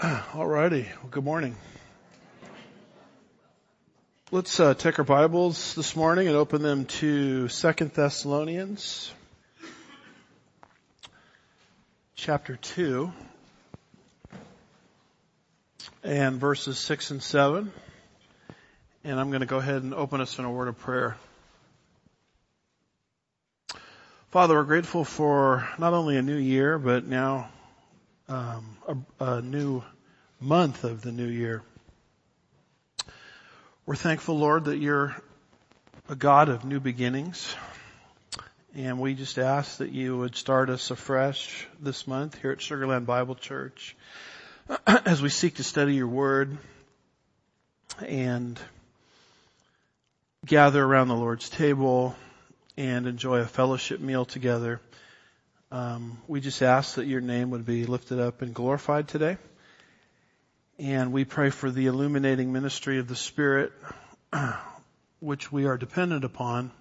All righty. Well, good morning. Let's uh, take our Bibles this morning and open them to Second Thessalonians, chapter two, and verses six and seven. And I'm going to go ahead and open us in a word of prayer. Father, we're grateful for not only a new year, but now um, a, a new month of the new year. We're thankful, Lord, that you're a God of new beginnings. And we just ask that you would start us afresh this month here at Sugarland Bible Church as we seek to study your word and gather around the Lord's table and enjoy a fellowship meal together. Um, we just ask that your name would be lifted up and glorified today. And we pray for the illuminating ministry of the Spirit, which we are dependent upon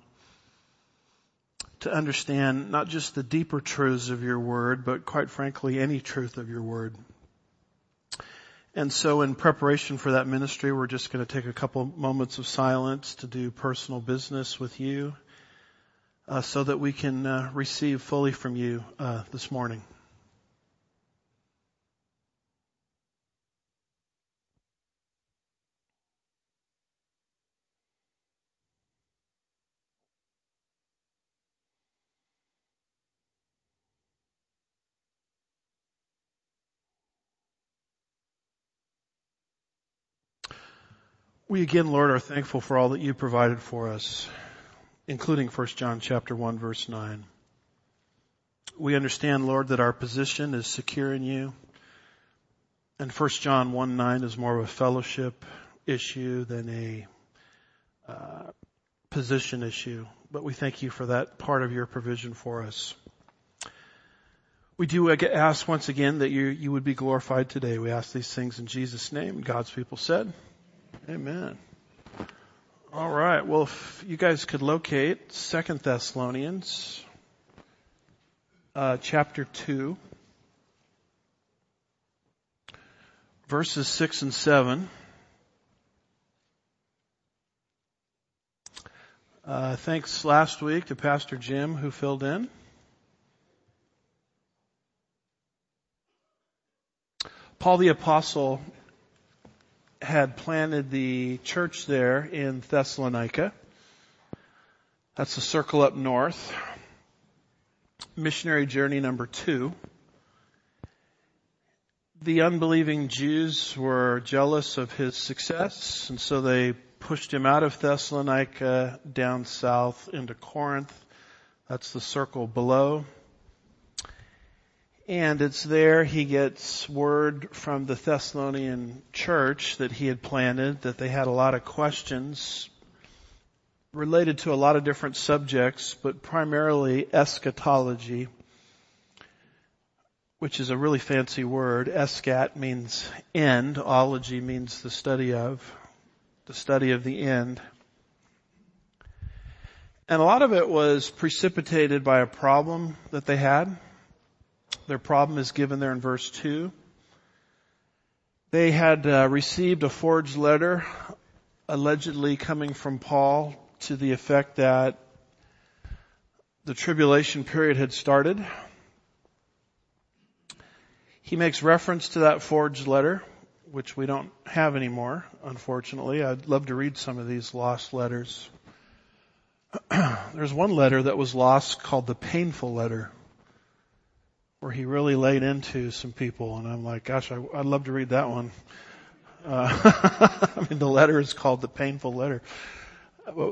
to understand not just the deeper truths of your word, but quite frankly, any truth of your word. And so in preparation for that ministry, we're just going to take a couple moments of silence to do personal business with you uh, so that we can uh, receive fully from you uh, this morning. We again, Lord, are thankful for all that you provided for us including 1 John chapter 1 verse 9. We understand, Lord, that our position is secure in you. And 1 John 1 9 is more of a fellowship issue than a uh, position issue. But we thank you for that part of your provision for us. We do ask once again that you, you would be glorified today. We ask these things in Jesus' name. God's people said, Amen. All right. Well, if you guys could locate Second Thessalonians, uh, chapter two, verses six and seven. Uh, thanks last week to Pastor Jim who filled in. Paul the Apostle had planted the church there in Thessalonica. That's the circle up north. Missionary journey number two. The unbelieving Jews were jealous of his success, and so they pushed him out of Thessalonica down south into Corinth. That's the circle below. And it's there he gets word from the Thessalonian church that he had planted that they had a lot of questions related to a lot of different subjects, but primarily eschatology, which is a really fancy word. Escat means end. Ology means the study of, the study of the end. And a lot of it was precipitated by a problem that they had. Their problem is given there in verse 2. They had uh, received a forged letter allegedly coming from Paul to the effect that the tribulation period had started. He makes reference to that forged letter, which we don't have anymore, unfortunately. I'd love to read some of these lost letters. There's one letter that was lost called the painful letter where he really laid into some people, and I'm like, gosh, I, would love to read that one. Uh, I mean, the letter is called the painful letter.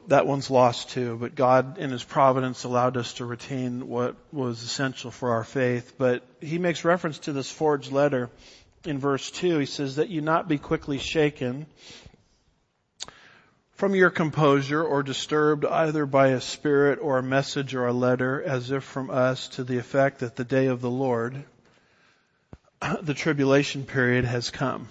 That one's lost too, but God in His providence allowed us to retain what was essential for our faith. But He makes reference to this forged letter in verse 2. He says that you not be quickly shaken from your composure or disturbed either by a spirit or a message or a letter as if from us to the effect that the day of the Lord, the tribulation period has come.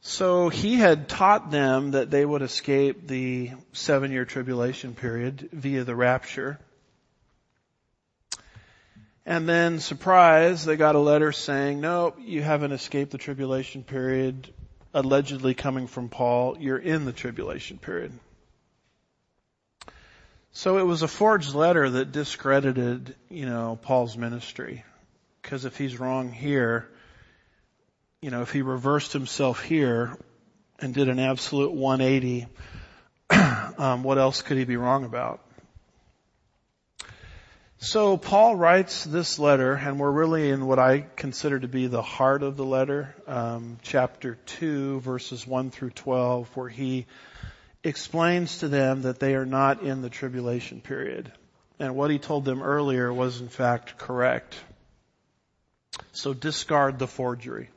So he had taught them that they would escape the seven year tribulation period via the rapture. And then surprise, they got a letter saying, no, you haven't escaped the tribulation period, allegedly coming from Paul. You're in the tribulation period. So it was a forged letter that discredited, you know, Paul's ministry. Because if he's wrong here, you know, if he reversed himself here and did an absolute 180, um, what else could he be wrong about? So Paul writes this letter, and we're really in what I consider to be the heart of the letter, um, chapter two, verses one through twelve, where he explains to them that they are not in the tribulation period, and what he told them earlier was in fact correct. So discard the forgery,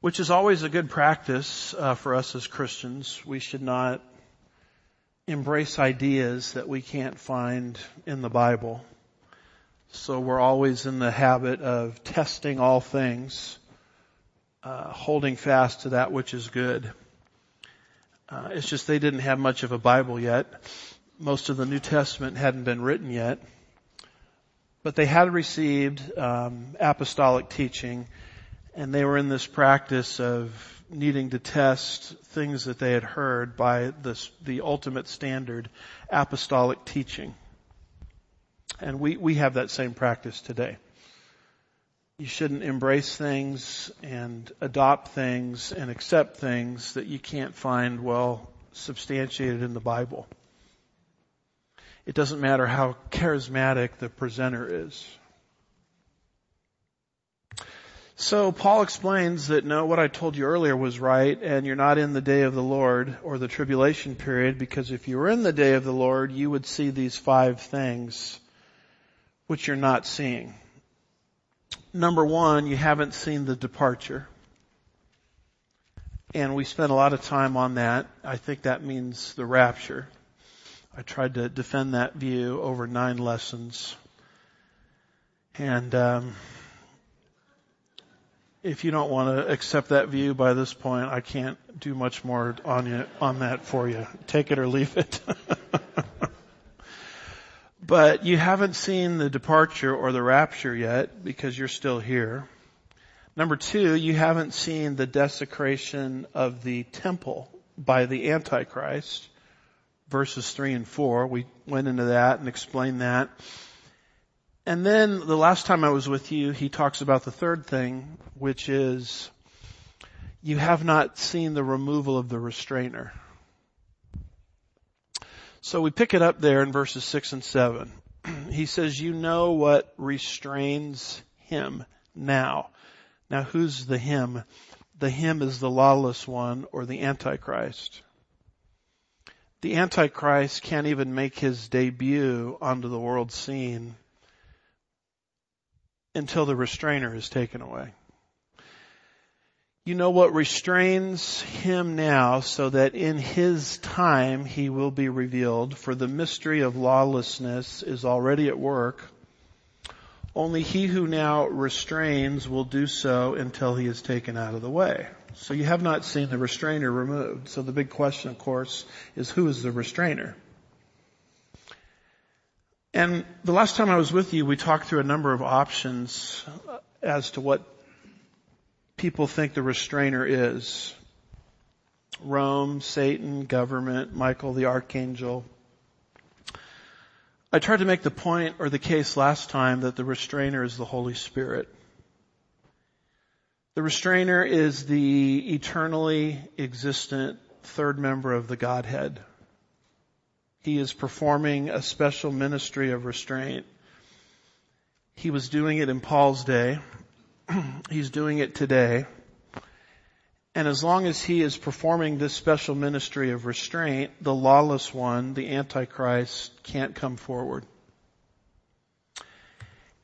which is always a good practice uh, for us as Christians. We should not embrace ideas that we can't find in the Bible. So we're always in the habit of testing all things, uh, holding fast to that which is good. Uh, it's just they didn't have much of a Bible yet. Most of the New Testament hadn't been written yet, but they had received um, apostolic teaching, and they were in this practice of needing to test things that they had heard by this, the ultimate standard, apostolic teaching. And we, we have that same practice today. You shouldn't embrace things and adopt things and accept things that you can't find well substantiated in the Bible. It doesn't matter how charismatic the presenter is. So Paul explains that no, what I told you earlier was right, and you're not in the day of the Lord or the tribulation period, because if you were in the day of the Lord, you would see these five things which you're not seeing. Number one, you haven't seen the departure. And we spent a lot of time on that. I think that means the rapture. I tried to defend that view over nine lessons. And um, if you don't want to accept that view by this point, I can't do much more on you, on that for you. Take it or leave it. but you haven't seen the departure or the rapture yet because you're still here. Number two, you haven't seen the desecration of the temple by the Antichrist. Verses three and four. We went into that and explained that. And then the last time I was with you, he talks about the third thing, which is you have not seen the removal of the restrainer. So we pick it up there in verses six and seven. he says, you know what restrains him now. Now who's the him? The him is the lawless one or the antichrist. The antichrist can't even make his debut onto the world scene until the restrainer is taken away. You know what restrains him now so that in his time he will be revealed for the mystery of lawlessness is already at work. Only he who now restrains will do so until he is taken out of the way. So you have not seen the restrainer removed. So the big question, of course, is who is the restrainer? And the last time I was with you, we talked through a number of options as to what people think the restrainer is. Rome, Satan, government, Michael the archangel. I tried to make the point or the case last time that the restrainer is the Holy Spirit. The restrainer is the eternally existent third member of the Godhead. He is performing a special ministry of restraint. He was doing it in Paul's day. He's doing it today. And as long as he is performing this special ministry of restraint, the lawless one, the Antichrist, can't come forward.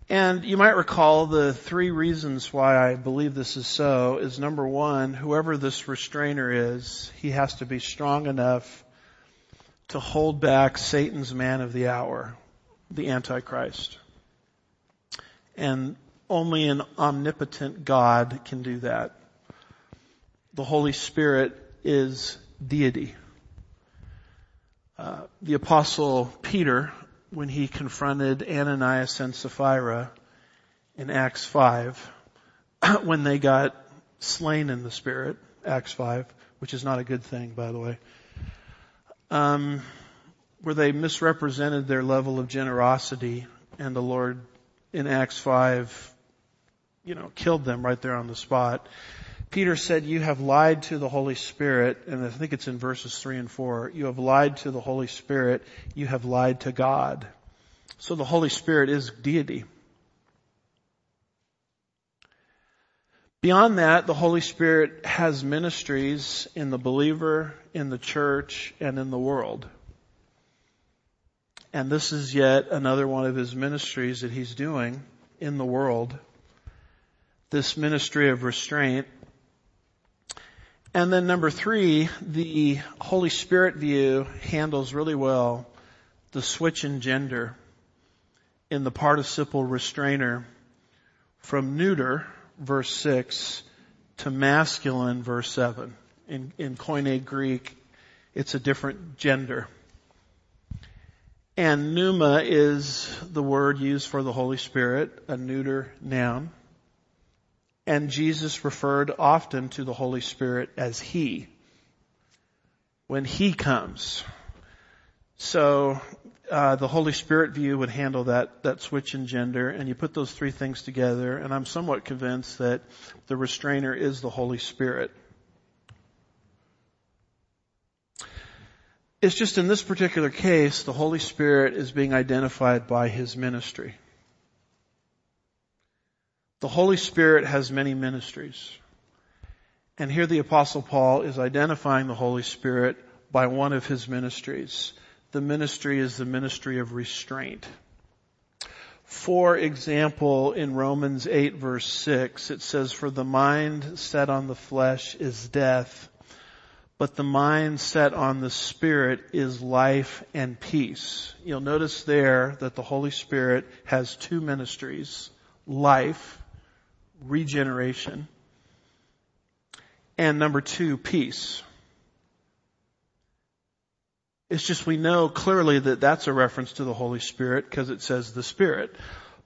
And you might recall the three reasons why I believe this is so is number one, whoever this restrainer is, he has to be strong enough to hold back Satan's man of the hour, the Antichrist. And only an omnipotent God can do that. The Holy Spirit is deity. Uh, the apostle Peter when he confronted Ananias and Sapphira in Acts 5 when they got slain in the spirit, Acts 5, which is not a good thing, by the way, um, where they misrepresented their level of generosity and the Lord in Acts 5, you know, killed them right there on the spot. Peter said, you have lied to the Holy Spirit, and I think it's in verses 3 and 4. You have lied to the Holy Spirit. You have lied to God. So the Holy Spirit is deity. Beyond that, the Holy Spirit has ministries in the believer, in the church, and in the world. And this is yet another one of his ministries that he's doing in the world. This ministry of restraint. And then number three, the Holy Spirit view handles really well the switch in gender in the participle restrainer from neuter, verse 6, to masculine, verse 7. In, in Koine Greek, it's a different gender. And pneuma is the word used for the Holy Spirit, a neuter noun. And Jesus referred often to the Holy Spirit as He. When He comes. So, uh, the Holy Spirit view would handle that, that switch in gender, and you put those three things together, and I'm somewhat convinced that the restrainer is the Holy Spirit. It's just in this particular case, the Holy Spirit is being identified by His ministry. The Holy Spirit has many ministries. And here the apostle Paul is identifying the Holy Spirit by one of his ministries. The ministry is the ministry of restraint. For example, in Romans 8 verse 6, it says, for the mind set on the flesh is death, but the mind set on the Spirit is life and peace. You'll notice there that the Holy Spirit has two ministries, life, regeneration, and number two, peace. It's just we know clearly that that's a reference to the Holy Spirit because it says the Spirit.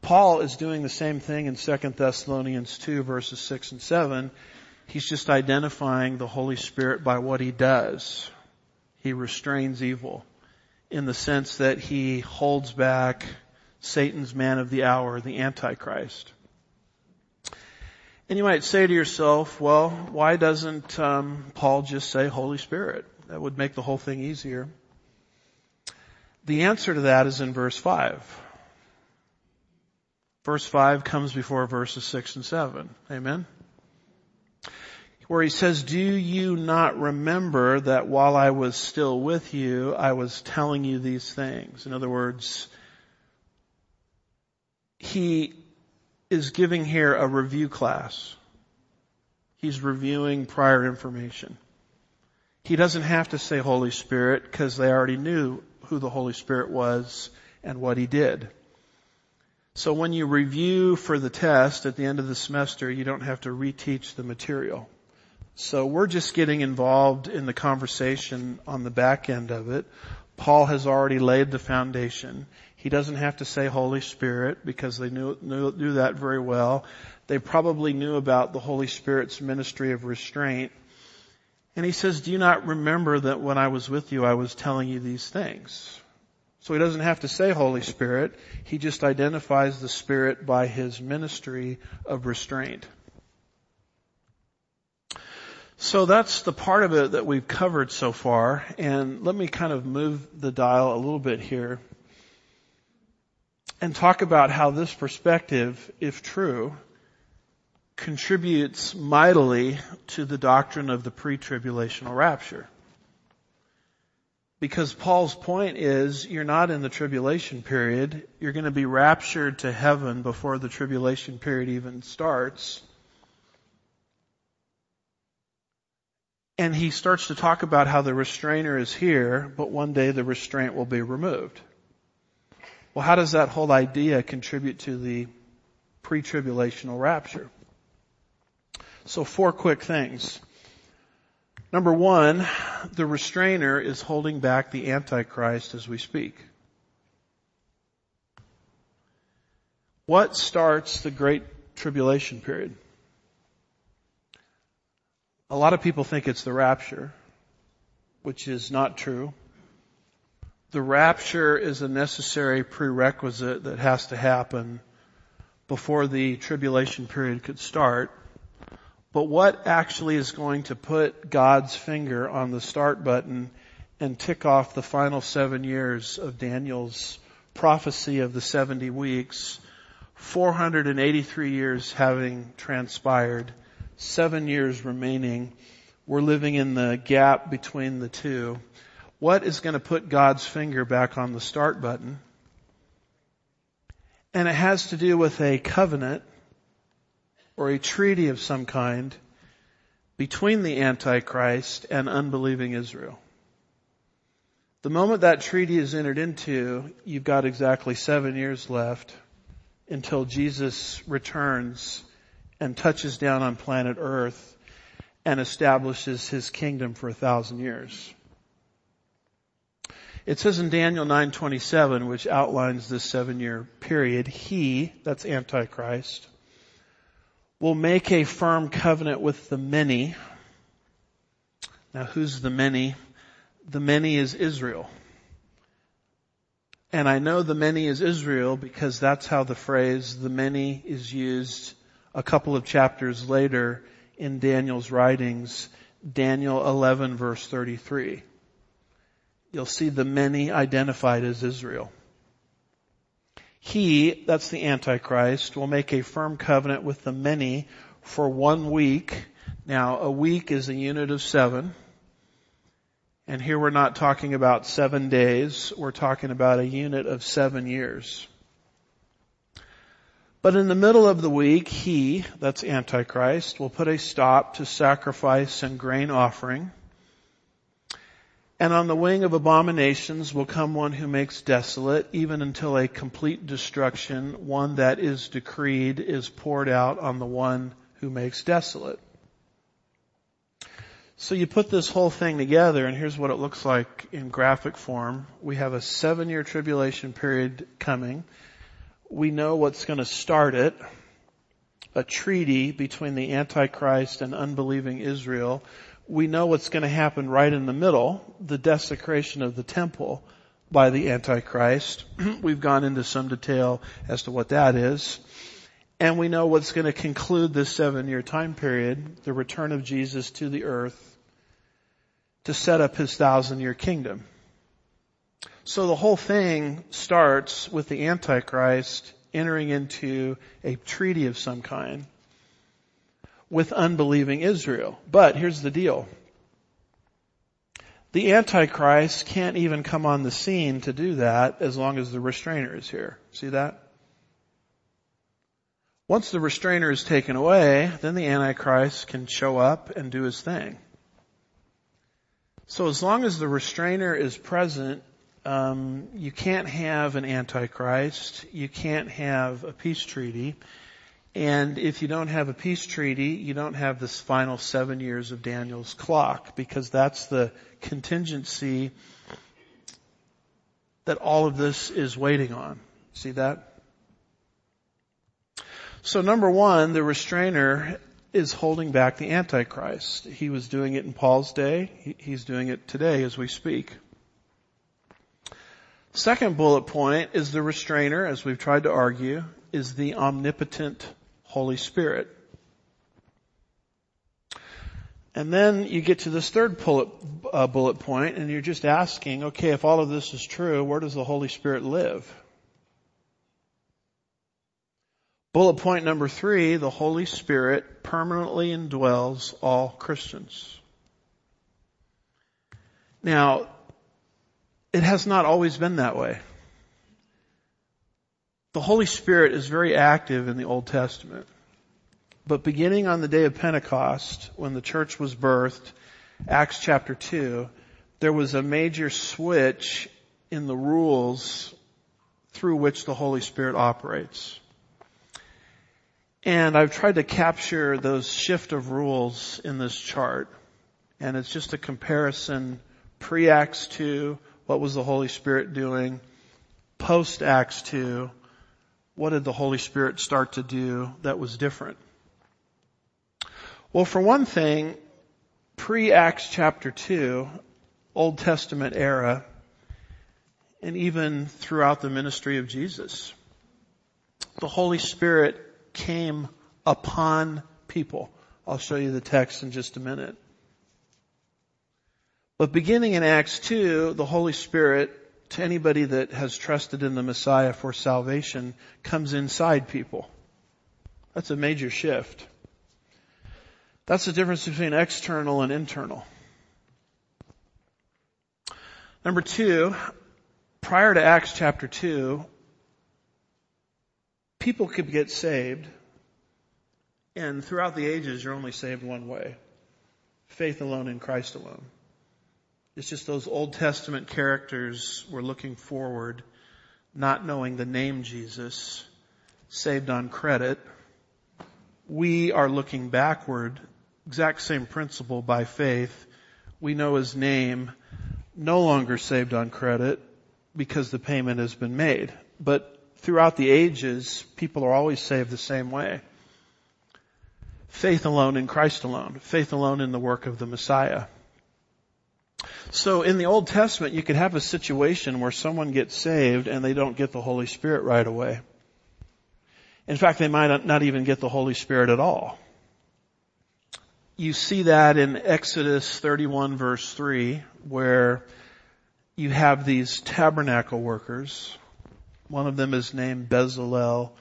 Paul is doing the same thing in 2 Thessalonians 2 verses 6 and 7 He's just identifying the Holy Spirit by what he does. He restrains evil in the sense that he holds back Satan's man of the hour, the Antichrist. And you might say to yourself, well, why doesn't um, Paul just say Holy Spirit? That would make the whole thing easier. The answer to that is in verse 5. Verse 5 comes before verses 6 and 7. Amen? where he says, do you not remember that while I was still with you, I was telling you these things? In other words, he is giving here a review class. He's reviewing prior information. He doesn't have to say Holy Spirit because they already knew who the Holy Spirit was and what he did. So when you review for the test at the end of the semester, you don't have to reteach the material. So we're just getting involved in the conversation on the back end of it. Paul has already laid the foundation. He doesn't have to say Holy Spirit because they knew, knew, knew that very well. They probably knew about the Holy Spirit's ministry of restraint. And he says, do you not remember that when I was with you, I was telling you these things? So he doesn't have to say Holy Spirit. He just identifies the Spirit by his ministry of restraint. So that's the part of it that we've covered so far. And let me kind of move the dial a little bit here and talk about how this perspective, if true, contributes mightily to the doctrine of the pre-tribulational rapture. Because Paul's point is, you're not in the tribulation period. You're going to be raptured to heaven before the tribulation period even starts. And he starts to talk about how the restrainer is here, but one day the restraint will be removed. Well, how does that whole idea contribute to the pre-tribulational rapture? So four quick things. Number one, the restrainer is holding back the Antichrist as we speak. What starts the Great Tribulation period? A lot of people think it's the rapture, which is not true. The rapture is a necessary prerequisite that has to happen before the tribulation period could start. But what actually is going to put God's finger on the start button and tick off the final seven years of Daniel's prophecy of the 70 weeks, 483 years having transpired, seven years remaining, we're living in the gap between the two. What is going to put God's finger back on the start button? And it has to do with a covenant or a treaty of some kind between the Antichrist and unbelieving Israel. The moment that treaty is entered into, you've got exactly seven years left until Jesus returns and touches down on planet earth and establishes his kingdom for a thousand years. It says in Daniel 9:27, which outlines this seven-year period, he, that's Antichrist, will make a firm covenant with the many. Now who's the many? The many is Israel. And I know the many is Israel because that's how the phrase the many is used a couple of chapters later in Daniel's writings, Daniel 11 verse 33. You'll see the many identified as Israel. He, that's the Antichrist, will make a firm covenant with the many for one week. Now, a week is a unit of seven. And here we're not talking about seven days. We're talking about a unit of seven years. But in the middle of the week, he, that's Antichrist, will put a stop to sacrifice and grain offering and on the wing of abominations will come one who makes desolate, even until a complete destruction, one that is decreed, is poured out on the one who makes desolate. So you put this whole thing together and here's what it looks like in graphic form. We have a seven year tribulation period coming. We know what's going to start it. A treaty between the Antichrist and unbelieving Israel we know what's going to happen right in the middle, the desecration of the temple by the Antichrist. We've gone into some detail as to what that is. And we know what's going to conclude this seven year time period, the return of Jesus to the earth to set up his thousand year kingdom. So the whole thing starts with the Antichrist entering into a treaty of some kind with unbelieving Israel. But here's the deal. The Antichrist can't even come on the scene to do that as long as the restrainer is here. See that? Once the restrainer is taken away, then the Antichrist can show up and do his thing. So as long as the restrainer is present, um, you can't have an Antichrist. You can't have a peace treaty. And if you don't have a peace treaty, you don't have this final seven years of Daniel's clock because that's the contingency that all of this is waiting on. See that? So number one, the restrainer is holding back the Antichrist. He was doing it in Paul's day. He's doing it today as we speak. Second bullet point is the restrainer, as we've tried to argue, is the omnipotent Holy Spirit. And then you get to this third bullet, uh, bullet point and you're just asking, okay, if all of this is true, where does the Holy Spirit live? Bullet point number three, the Holy Spirit permanently indwells all Christians. Now, it has not always been that way. The Holy Spirit is very active in the Old Testament. But beginning on the day of Pentecost, when the church was birthed, Acts chapter 2, there was a major switch in the rules through which the Holy Spirit operates. And I've tried to capture those shift of rules in this chart. And it's just a comparison pre-Acts 2, what was the Holy Spirit doing? Post-Acts 2, what did the Holy Spirit start to do that was different? Well, for one thing, pre-Acts chapter 2, Old Testament era, and even throughout the ministry of Jesus, the Holy Spirit came upon people. I'll show you the text in just a minute. But beginning in Acts 2, the Holy Spirit, to anybody that has trusted in the Messiah for salvation, comes inside people. That's a major shift. That's the difference between external and internal. Number two, prior to Acts chapter 2, people could get saved, and throughout the ages, you're only saved one way. Faith alone in Christ alone. It's just those Old Testament characters were looking forward, not knowing the name Jesus, saved on credit. We are looking backward, exact same principle by faith. We know his name, no longer saved on credit because the payment has been made. But throughout the ages, people are always saved the same way. Faith alone in Christ alone. Faith alone in the work of the Messiah. So in the Old Testament, you could have a situation where someone gets saved and they don't get the Holy Spirit right away. In fact, they might not even get the Holy Spirit at all. You see that in Exodus 31 verse 3 where you have these tabernacle workers. One of them is named Bezalel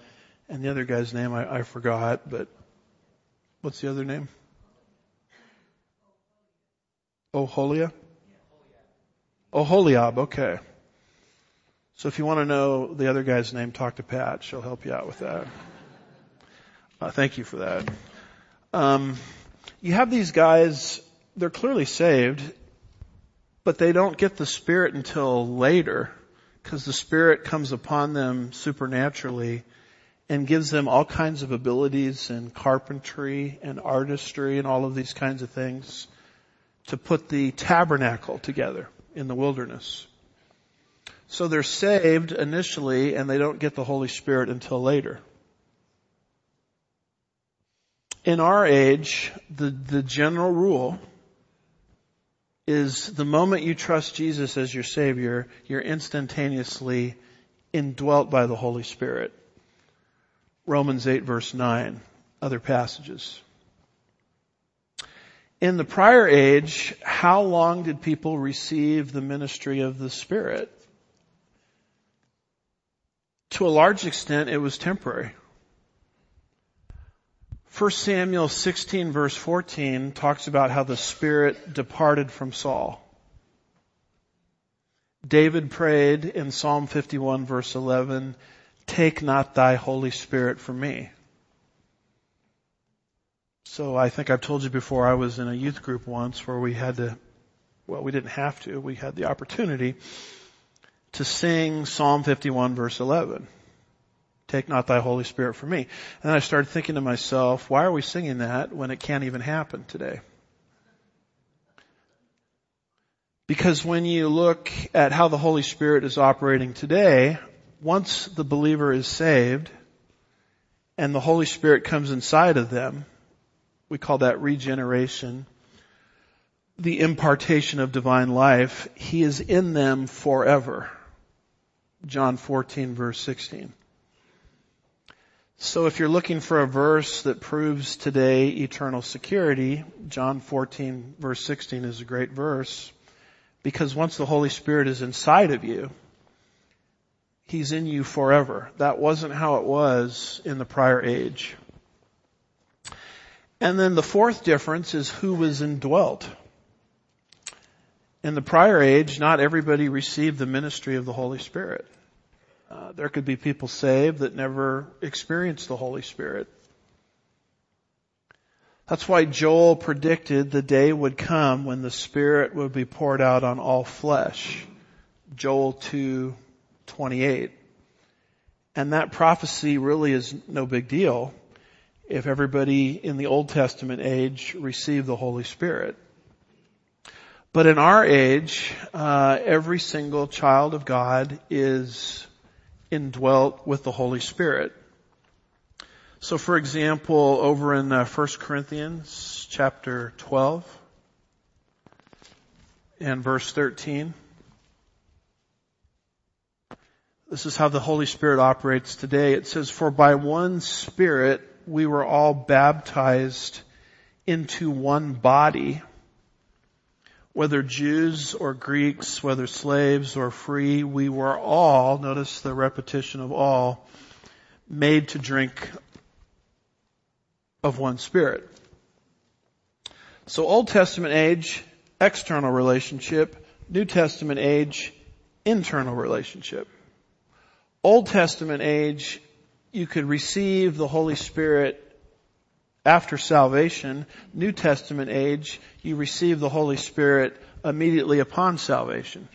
and the other guy's name I, I forgot, but what's the other name? Oholiab, okay. So if you want to know the other guy's name, talk to Pat. She'll help you out with that. Uh, thank you for that. Um, you have these guys, they're clearly saved, but they don't get the Spirit until later because the Spirit comes upon them supernaturally and gives them all kinds of abilities in carpentry and artistry and all of these kinds of things to put the tabernacle together in the wilderness. So they're saved initially and they don't get the Holy Spirit until later. In our age, the, the general rule is the moment you trust Jesus as your Savior, you're instantaneously indwelt by the Holy Spirit. Romans 8 verse 9, other passages. In the prior age, how long did people receive the ministry of the Spirit? To a large extent, it was temporary. 1 Samuel 16 verse 14 talks about how the Spirit departed from Saul. David prayed in Psalm 51 verse 11, take not thy Holy Spirit from me. So I think I've told you before I was in a youth group once where we had to, well we didn't have to, we had the opportunity to sing Psalm 51 verse 11. Take not thy Holy Spirit from me. And then I started thinking to myself, why are we singing that when it can't even happen today? Because when you look at how the Holy Spirit is operating today, once the believer is saved and the Holy Spirit comes inside of them, we call that regeneration, the impartation of divine life, He is in them forever. John 14 verse 16. So if you're looking for a verse that proves today eternal security, John 14 verse 16 is a great verse because once the Holy Spirit is inside of you, He's in you forever. That wasn't how it was in the prior age. And then the fourth difference is who was indwelt. In the prior age, not everybody received the ministry of the Holy Spirit. Uh, there could be people saved that never experienced the Holy Spirit. That's why Joel predicted the day would come when the Spirit would be poured out on all flesh. Joel 2:28. And that prophecy really is no big deal if everybody in the Old Testament age received the Holy Spirit. But in our age, uh, every single child of God is indwelt with the Holy Spirit. So for example, over in uh, 1 Corinthians chapter 12 and verse 13, this is how the Holy Spirit operates today. It says, for by one Spirit we were all baptized into one body, whether Jews or Greeks, whether slaves or free, we were all, notice the repetition of all, made to drink of one spirit. So Old Testament age, external relationship, New Testament age, internal relationship. Old Testament age, you could receive the Holy Spirit after salvation. New Testament age, you receive the Holy Spirit immediately upon salvation.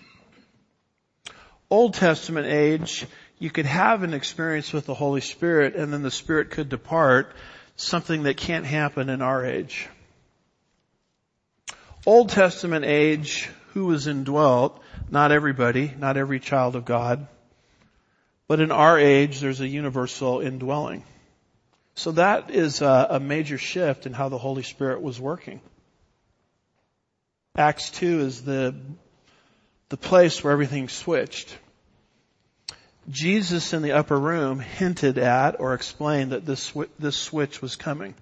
Old Testament age, you could have an experience with the Holy Spirit and then the Spirit could depart something that can't happen in our age. Old Testament age, who was indwelt? Not everybody, not every child of God. But in our age, there's a universal indwelling. So that is a, a major shift in how the Holy Spirit was working. Acts 2 is the, the place where everything switched. Jesus in the upper room hinted at or explained that this, this switch was coming.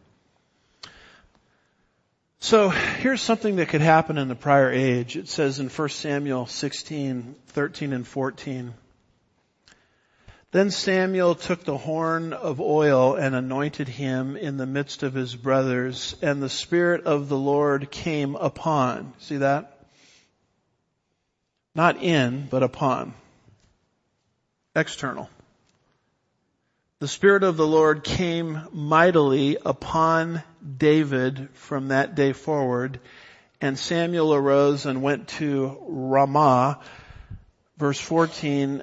So here's something that could happen in the prior age. It says in 1 Samuel 16, 13 and 14. Then Samuel took the horn of oil and anointed him in the midst of his brothers, and the Spirit of the Lord came upon. See that? Not in, but upon external. The Spirit of the Lord came mightily upon David from that day forward, and Samuel arose and went to Ramah. Verse 14,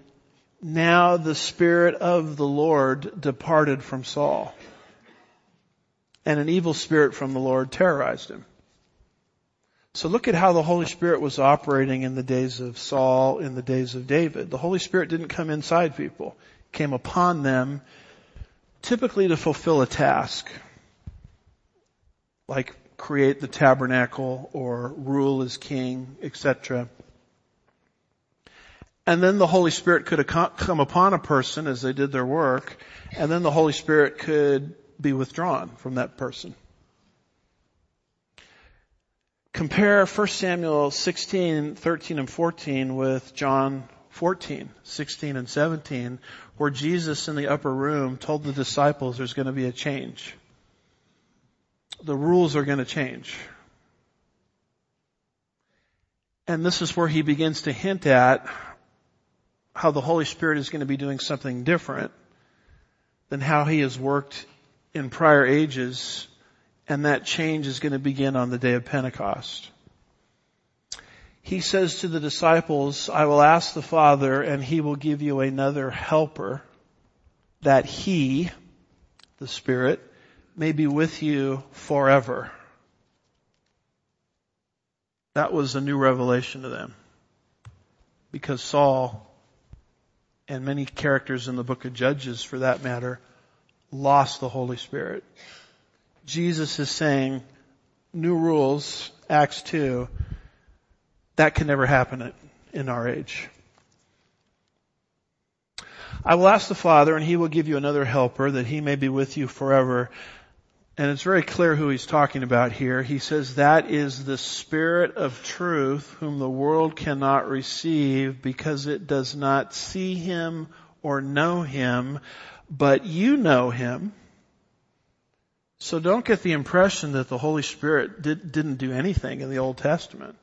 now the Spirit of the Lord departed from Saul, and an evil spirit from the Lord terrorized him. So look at how the Holy Spirit was operating in the days of Saul, in the days of David. The Holy Spirit didn't come inside people. Came upon them typically to fulfill a task. Like create the tabernacle or rule as king, etc. And then the Holy Spirit could come upon a person as they did their work, and then the Holy Spirit could be withdrawn from that person. Compare 1 Samuel 16, 13 and 14 with John 14, 16 and 17, where Jesus in the upper room told the disciples there's going to be a change. The rules are going to change. And this is where he begins to hint at how the Holy Spirit is going to be doing something different than how he has worked in prior ages and that change is going to begin on the day of Pentecost. He says to the disciples, I will ask the Father and he will give you another helper that he, the Spirit, may be with you forever. That was a new revelation to them. Because Saul and many characters in the book of Judges for that matter lost the Holy Spirit. Jesus is saying, new rules, Acts 2, that can never happen in our age. I will ask the Father and He will give you another helper that He may be with you forever. And it's very clear who He's talking about here. He says that is the Spirit of truth whom the world cannot receive because it does not see Him or know Him, but you know Him so don't get the impression that the Holy Spirit did, didn't do anything in the Old Testament.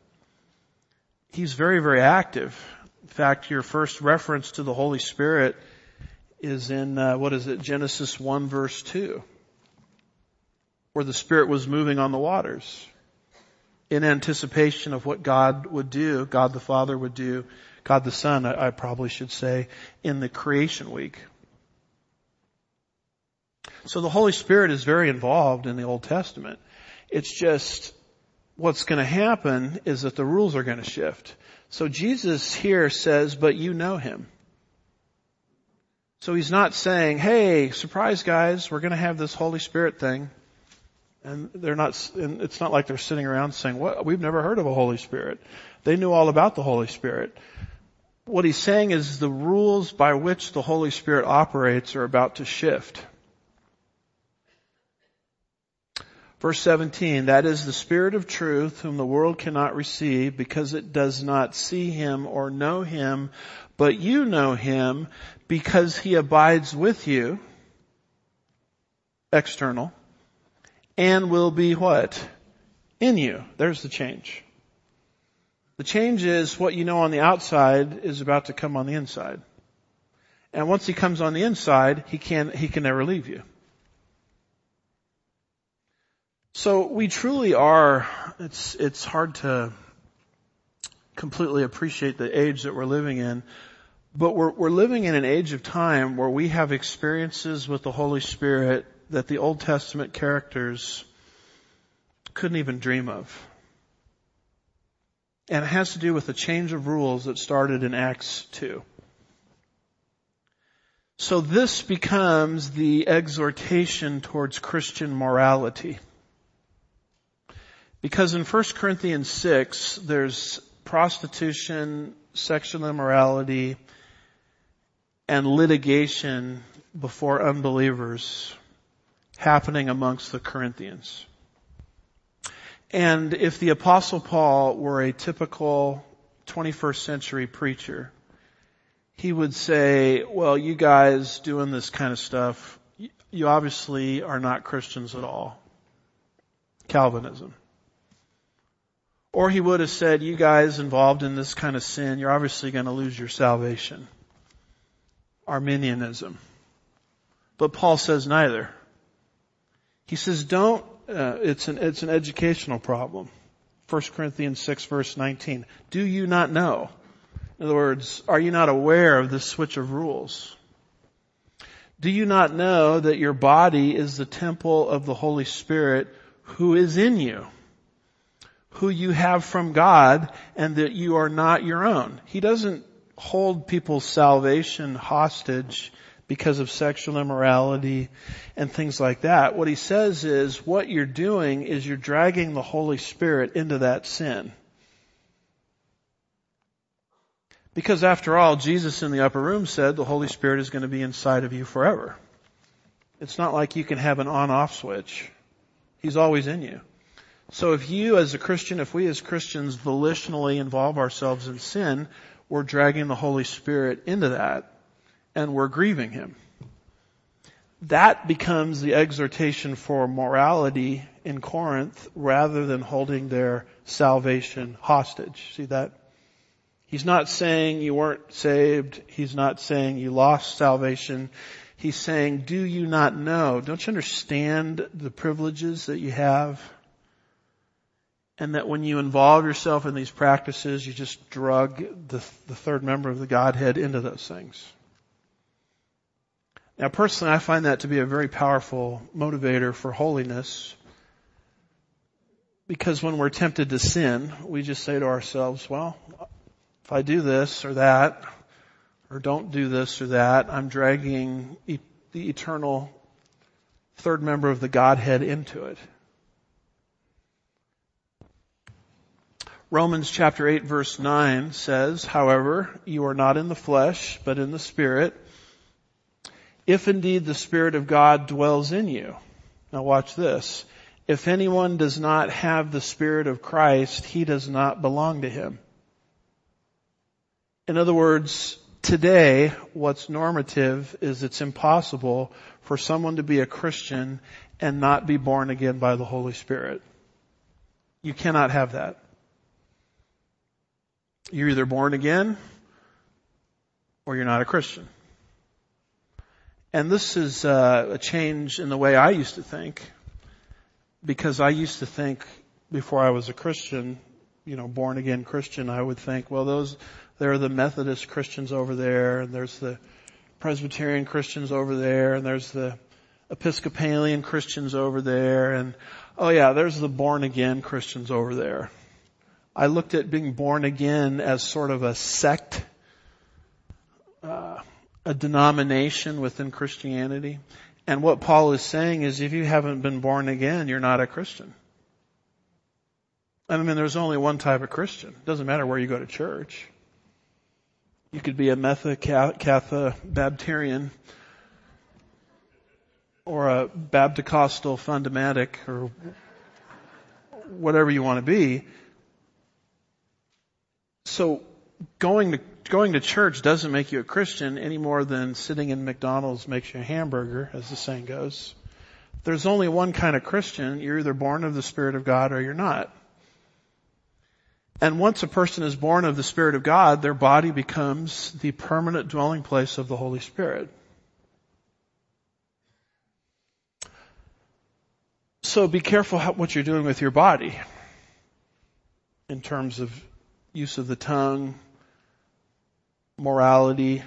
He's very, very active. In fact, your first reference to the Holy Spirit is in, uh, what is it, Genesis 1 verse 2, where the Spirit was moving on the waters in anticipation of what God would do, God the Father would do, God the Son, I, I probably should say, in the creation week. So the Holy Spirit is very involved in the Old Testament. It's just what's going to happen is that the rules are going to shift. So Jesus here says, but you know him. So he's not saying, hey, surprise guys, we're going to have this Holy Spirit thing. And they're not, and it's not like they're sitting around saying, what, we've never heard of a Holy Spirit. They knew all about the Holy Spirit. What he's saying is the rules by which the Holy Spirit operates are about to shift. Verse 17, that is the Spirit of truth whom the world cannot receive because it does not see him or know him, but you know him because he abides with you, external, and will be what? In you. There's the change. The change is what you know on the outside is about to come on the inside. And once he comes on the inside, he can, he can never leave you. So we truly are, it's, it's hard to completely appreciate the age that we're living in, but we're, we're living in an age of time where we have experiences with the Holy Spirit that the Old Testament characters couldn't even dream of. And it has to do with a change of rules that started in Acts 2. So this becomes the exhortation towards Christian morality. Because in 1 Corinthians 6, there's prostitution, sexual immorality, and litigation before unbelievers happening amongst the Corinthians. And if the apostle Paul were a typical 21st century preacher, he would say, well, you guys doing this kind of stuff, you obviously are not Christians at all. Calvinism. Or he would have said, you guys involved in this kind of sin, you're obviously going to lose your salvation. Arminianism. But Paul says neither. He says don't, uh, it's an, it's an educational problem. 1 Corinthians 6 verse 19. Do you not know? In other words, are you not aware of this switch of rules? Do you not know that your body is the temple of the Holy Spirit who is in you? who you have from God and that you are not your own. He doesn't hold people's salvation hostage because of sexual immorality and things like that. What he says is what you're doing is you're dragging the Holy Spirit into that sin. Because after all, Jesus in the upper room said the Holy Spirit is going to be inside of you forever. It's not like you can have an on-off switch. He's always in you. So if you as a Christian, if we as Christians volitionally involve ourselves in sin, we're dragging the Holy Spirit into that and we're grieving Him. That becomes the exhortation for morality in Corinth rather than holding their salvation hostage. See that? He's not saying you weren't saved. He's not saying you lost salvation. He's saying, do you not know? Don't you understand the privileges that you have? and that when you involve yourself in these practices, you just drug the, the third member of the Godhead into those things. Now personally, I find that to be a very powerful motivator for holiness because when we're tempted to sin, we just say to ourselves, well, if I do this or that, or don't do this or that, I'm dragging e- the eternal third member of the Godhead into it. Romans chapter 8 verse 9 says, however, you are not in the flesh, but in the spirit, if indeed the spirit of God dwells in you. Now watch this. If anyone does not have the spirit of Christ, he does not belong to him. In other words, today, what's normative is it's impossible for someone to be a Christian and not be born again by the Holy Spirit. You cannot have that. You're either born again or you're not a Christian. And this is uh, a change in the way I used to think because I used to think before I was a Christian, you know, born again Christian, I would think, well, those, there are the Methodist Christians over there and there's the Presbyterian Christians over there and there's the Episcopalian Christians over there and, oh yeah, there's the born again Christians over there. I looked at being born again as sort of a sect. Uh, a denomination within Christianity. And what Paul is saying is if you haven't been born again, you're not a Christian. I mean, there's only one type of Christian. It doesn't matter where you go to church. You could be a Catha, Baptarian, or a Baptocostal fundamentic, or whatever you want to be. So going to going to church doesn't make you a Christian any more than sitting in McDonald's makes you a hamburger, as the saying goes. There's only one kind of Christian. You're either born of the Spirit of God or you're not. And once a person is born of the Spirit of God, their body becomes the permanent dwelling place of the Holy Spirit. So be careful what you're doing with your body in terms of use of the tongue, morality,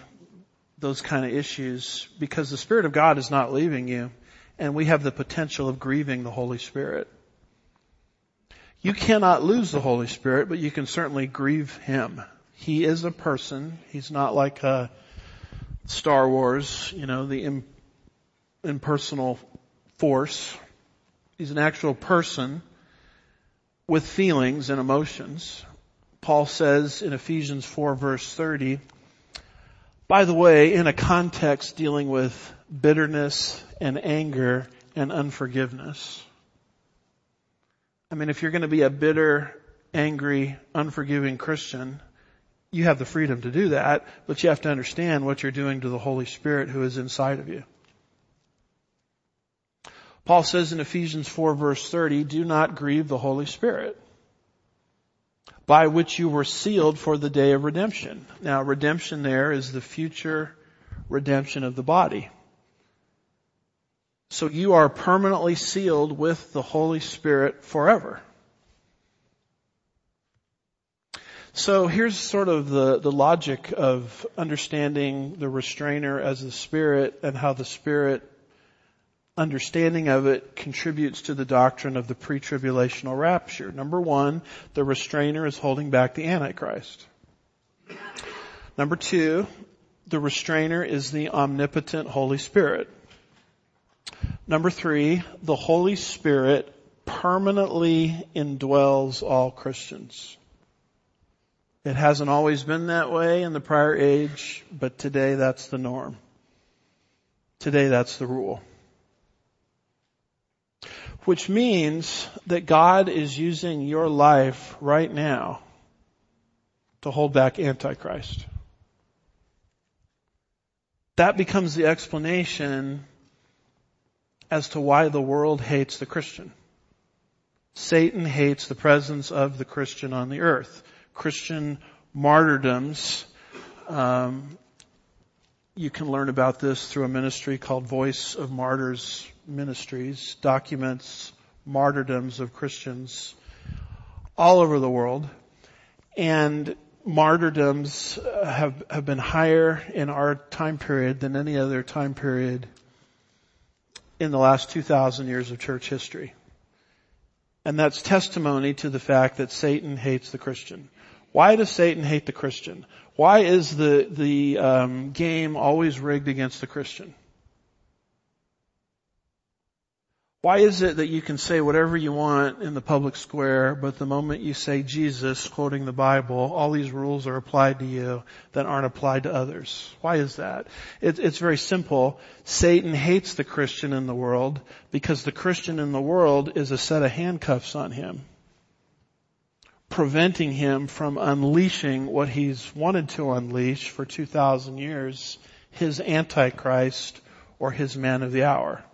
those kind of issues, because the Spirit of God is not leaving you, and we have the potential of grieving the Holy Spirit. You cannot lose the Holy Spirit, but you can certainly grieve Him. He is a person. He's not like a uh, Star Wars, you know, the impersonal force. He's an actual person with feelings and emotions. Paul says in Ephesians 4 verse 30, by the way, in a context dealing with bitterness and anger and unforgiveness. I mean, if you're going to be a bitter, angry, unforgiving Christian, you have the freedom to do that, but you have to understand what you're doing to the Holy Spirit who is inside of you. Paul says in Ephesians 4 verse 30, do not grieve the Holy Spirit by which you were sealed for the day of redemption. Now redemption there is the future redemption of the body. So you are permanently sealed with the Holy Spirit forever. So here's sort of the, the logic of understanding the restrainer as the Spirit and how the Spirit understanding of it contributes to the doctrine of the pre-tribulational rapture. Number one, the restrainer is holding back the Antichrist. Number two, the restrainer is the omnipotent Holy Spirit. Number three, the Holy Spirit permanently indwells all Christians. It hasn't always been that way in the prior age, but today that's the norm. Today that's the rule. Which means that God is using your life right now to hold back Antichrist. That becomes the explanation as to why the world hates the Christian. Satan hates the presence of the Christian on the earth. Christian martyrdoms, um, you can learn about this through a ministry called Voice of Martyrs Ministries documents martyrdoms of Christians all over the world. And martyrdoms have, have been higher in our time period than any other time period in the last 2,000 years of church history. And that's testimony to the fact that Satan hates the Christian. Why does Satan hate the Christian? Why is the, the um, game always rigged against the Christian? Why is it that you can say whatever you want in the public square, but the moment you say Jesus, quoting the Bible, all these rules are applied to you that aren't applied to others? Why is that? It, it's very simple. Satan hates the Christian in the world because the Christian in the world is a set of handcuffs on him, preventing him from unleashing what he's wanted to unleash for 2,000 years, his Antichrist or his man of the hour.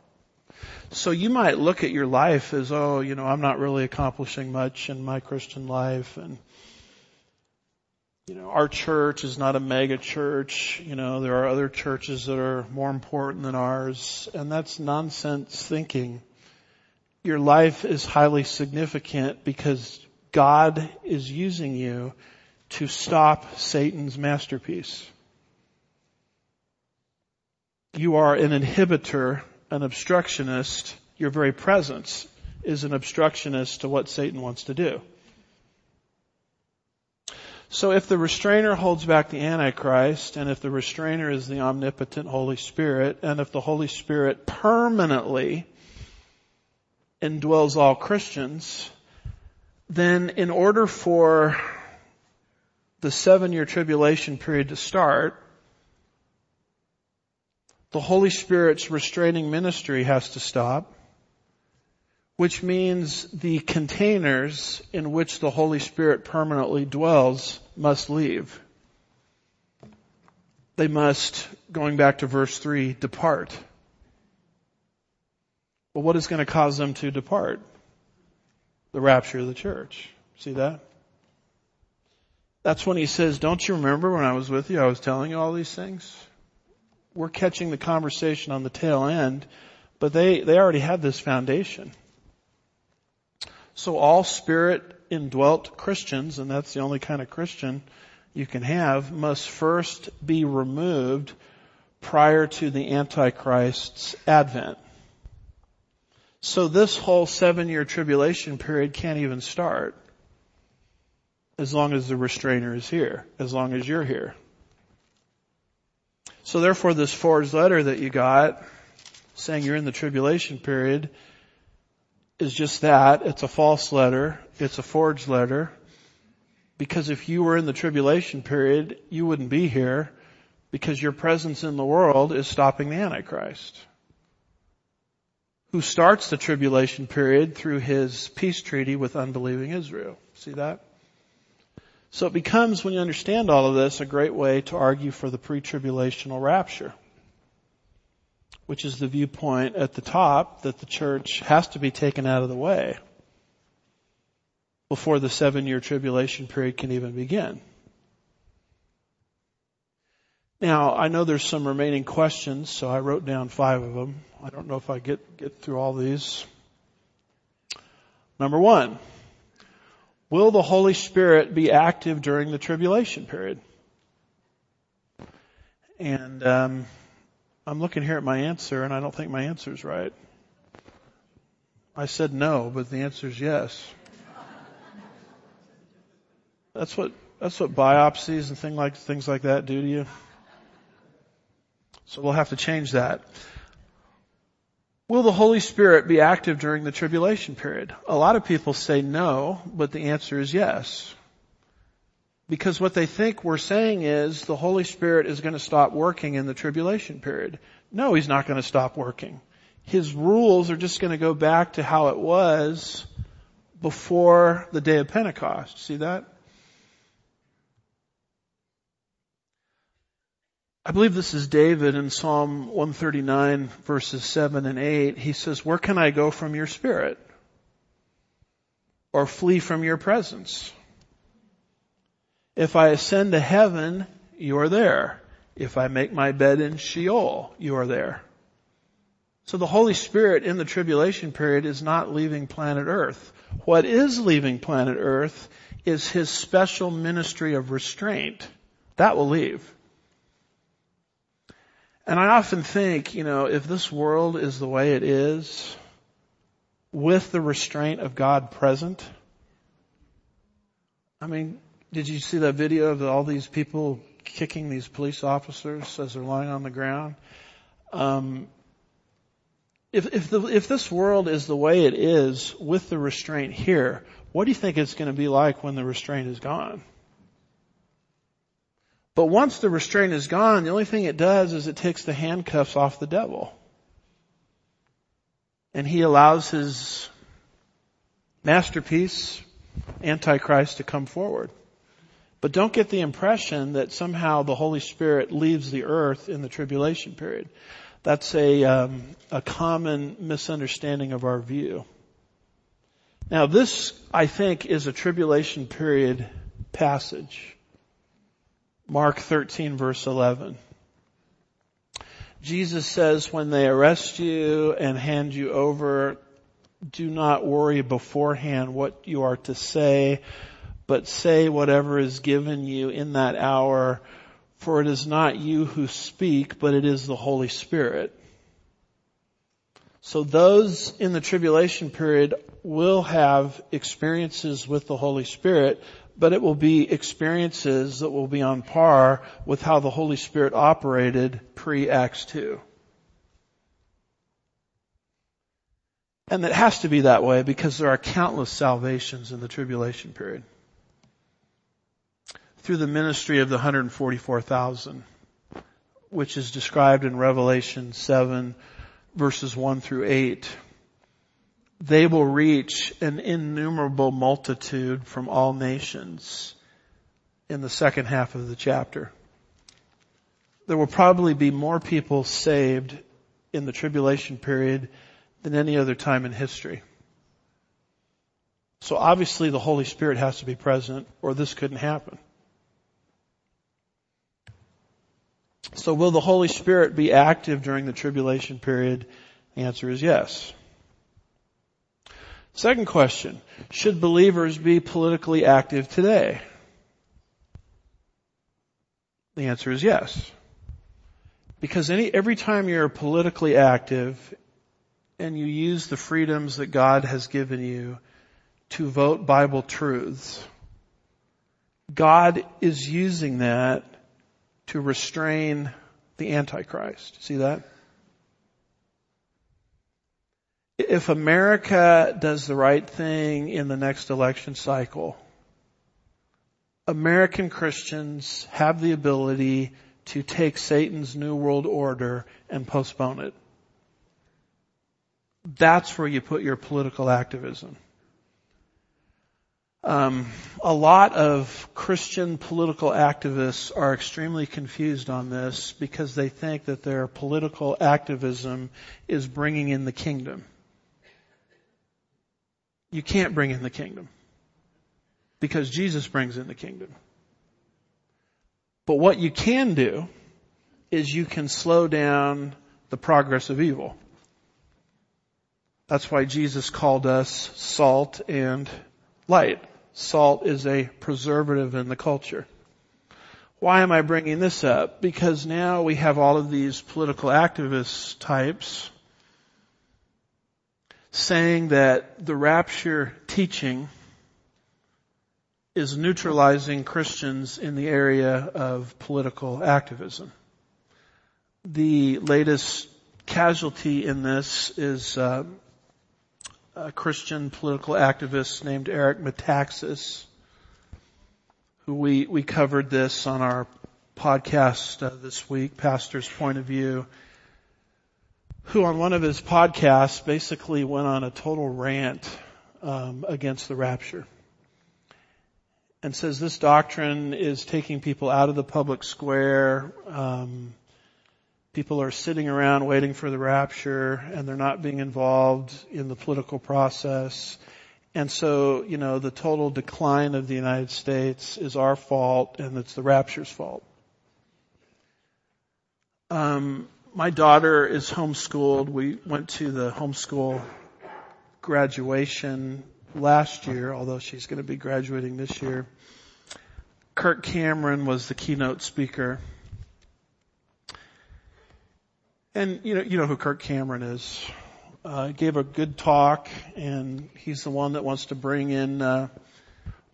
So you might look at your life as, oh, you know, I'm not really accomplishing much in my Christian life and you know, our church is not a mega church. You know, there are other churches that are more important than ours. And that's nonsense thinking. Your life is highly significant because God is using you to stop Satan's masterpiece. You are an inhibitor an obstructionist, your very presence is an obstructionist to what Satan wants to do. So if the restrainer holds back the Antichrist, and if the restrainer is the omnipotent Holy Spirit, and if the Holy Spirit permanently indwells all Christians, then in order for the seven year tribulation period to start, the Holy Spirit's restraining ministry has to stop, which means the containers in which the Holy Spirit permanently dwells must leave. They must, going back to verse 3, depart. Well, what is going to cause them to depart? The rapture of the church. See that? That's when he says, don't you remember when I was with you, I was telling you all these things? We're catching the conversation on the tail end, but they, they already had this foundation. So all spirit indwelt Christians, and that's the only kind of Christian you can have, must first be removed prior to the Antichrist's advent. So this whole seven year tribulation period can't even start as long as the restrainer is here, as long as you're here. So therefore this forged letter that you got saying you're in the tribulation period is just that. It's a false letter. It's a forged letter. Because if you were in the tribulation period, you wouldn't be here because your presence in the world is stopping the Antichrist who starts the tribulation period through his peace treaty with unbelieving Israel. See that? So it becomes, when you understand all of this, a great way to argue for the pre-tribulational rapture, which is the viewpoint at the top that the church has to be taken out of the way before the seven year tribulation period can even begin. Now, I know there's some remaining questions, so I wrote down five of them. I don't know if I get, get through all these. Number one, will the Holy Spirit be active during the tribulation period? And um, I'm looking here at my answer, and I don't think my answer is right. I said no, but the answer is yes. That's what that's what biopsies and things like things like that do to you. So we'll have to change that. Will the Holy Spirit be active during the tribulation period? A lot of people say no, but the answer is yes. Because what they think we're saying is the Holy Spirit is going to stop working in the tribulation period. No, He's not going to stop working. His rules are just going to go back to how it was before the day of Pentecost. See that? I believe this is David in Psalm 139 verses 7 and 8. He says, where can I go from your spirit? Or flee from your presence? If I ascend to heaven, you are there. If I make my bed in Sheol, you are there. So the Holy Spirit in the tribulation period is not leaving planet earth. What is leaving planet earth is his special ministry of restraint. That will leave. And I often think, you know, if this world is the way it is, with the restraint of God present, I mean, did you see that video of all these people kicking these police officers as they're lying on the ground? Um, if if the if this world is the way it is with the restraint here, what do you think it's going to be like when the restraint is gone? But once the restraint is gone, the only thing it does is it takes the handcuffs off the devil. And he allows his masterpiece, Antichrist, to come forward. But don't get the impression that somehow the Holy Spirit leaves the earth in the tribulation period. That's a, um, a common misunderstanding of our view. Now this, I think, is a tribulation period passage. Mark 13 verse 11. Jesus says when they arrest you and hand you over, do not worry beforehand what you are to say, but say whatever is given you in that hour, for it is not you who speak, but it is the Holy Spirit. So those in the tribulation period will have experiences with the Holy Spirit, but it will be experiences that will be on par with how the Holy Spirit operated pre-Acts 2. And it has to be that way because there are countless salvations in the tribulation period. Through the ministry of the 144,000, which is described in Revelation 7 verses 1 through 8, they will reach an innumerable multitude from all nations in the second half of the chapter. There will probably be more people saved in the tribulation period than any other time in history. So obviously the Holy Spirit has to be present or this couldn't happen. So will the Holy Spirit be active during the tribulation period? The answer is yes. Second question, should believers be politically active today? The answer is yes. Because any, every time you're politically active, and you use the freedoms that God has given you to vote Bible truths, God is using that to restrain the Antichrist. See that? If America does the right thing in the next election cycle, American Christians have the ability to take Satan's New World Order and postpone it. That's where you put your political activism. Um, a lot of Christian political activists are extremely confused on this because they think that their political activism is bringing in the kingdom. You can't bring in the kingdom because Jesus brings in the kingdom. But what you can do is you can slow down the progress of evil. That's why Jesus called us salt and light. Salt is a preservative in the culture. Why am I bringing this up? Because now we have all of these political activist types saying that the rapture teaching is neutralizing Christians in the area of political activism. The latest casualty in this is uh, a Christian political activist named Eric Metaxas, who we, we covered this on our podcast uh, this week, Pastor's Point of View, who on one of his podcasts basically went on a total rant um, against the rapture and says this doctrine is taking people out of the public square, um, people are sitting around waiting for the rapture and they're not being involved in the political process. And so, you know, the total decline of the United States is our fault and it's the rapture's fault. Um, my daughter is homeschooled. We went to the homeschool graduation last year, although she's going to be graduating this year. Kirk Cameron was the keynote speaker and you know, you know who Kirk Cameron is. Uh, gave a good talk, and he's the one that wants to bring in uh,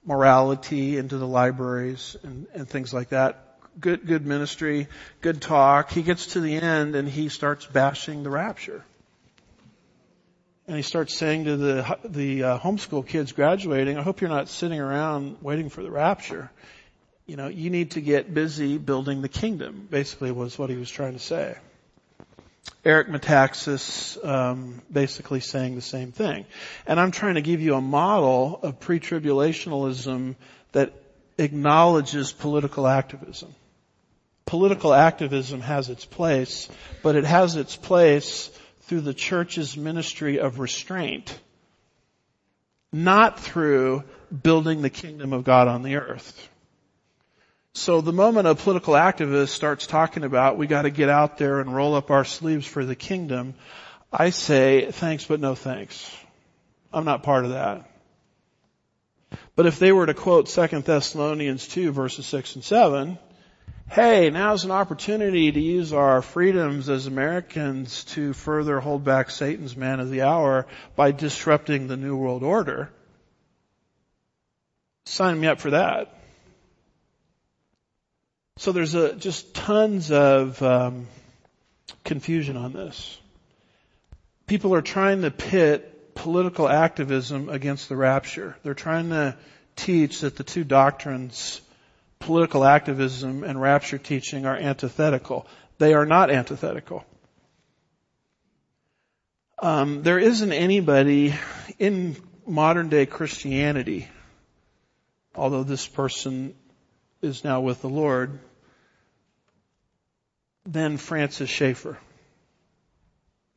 morality into the libraries and, and things like that. Good, good ministry, good talk. He gets to the end and he starts bashing the rapture, and he starts saying to the the uh, homeschool kids graduating, "I hope you're not sitting around waiting for the rapture. You know, you need to get busy building the kingdom." Basically, was what he was trying to say. Eric Metaxas um, basically saying the same thing. And I'm trying to give you a model of pre-tribulationalism that acknowledges political activism. Political activism has its place, but it has its place through the church's ministry of restraint, not through building the kingdom of God on the earth. So the moment a political activist starts talking about we got to get out there and roll up our sleeves for the kingdom, I say thanks but no thanks. I'm not part of that. But if they were to quote 2 Thessalonians 2 verses 6 and 7, hey, now's an opportunity to use our freedoms as Americans to further hold back Satan's man of the hour by disrupting the New World Order Sign me up for that. So there's a, just tons of um, confusion on this. People are trying to pit political activism against the rapture. They're trying to teach that the two doctrines, political activism and rapture teaching, are antithetical. They are not antithetical. Um, there isn't anybody in modern day Christianity, although this person is now with the Lord, than Francis Schaeffer.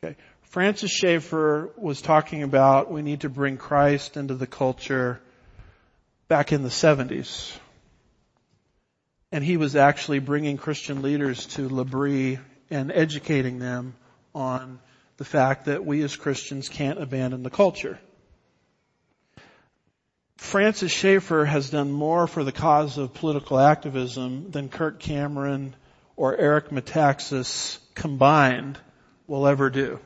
Okay. Francis Schaeffer was talking about we need to bring Christ into the culture back in the 70s. And he was actually bringing Christian leaders to L'Abri and educating them on the fact that we as Christians can't abandon the culture. Francis Schaeffer has done more for the cause of political activism than Kirk Cameron or Eric Metaxas combined will ever do.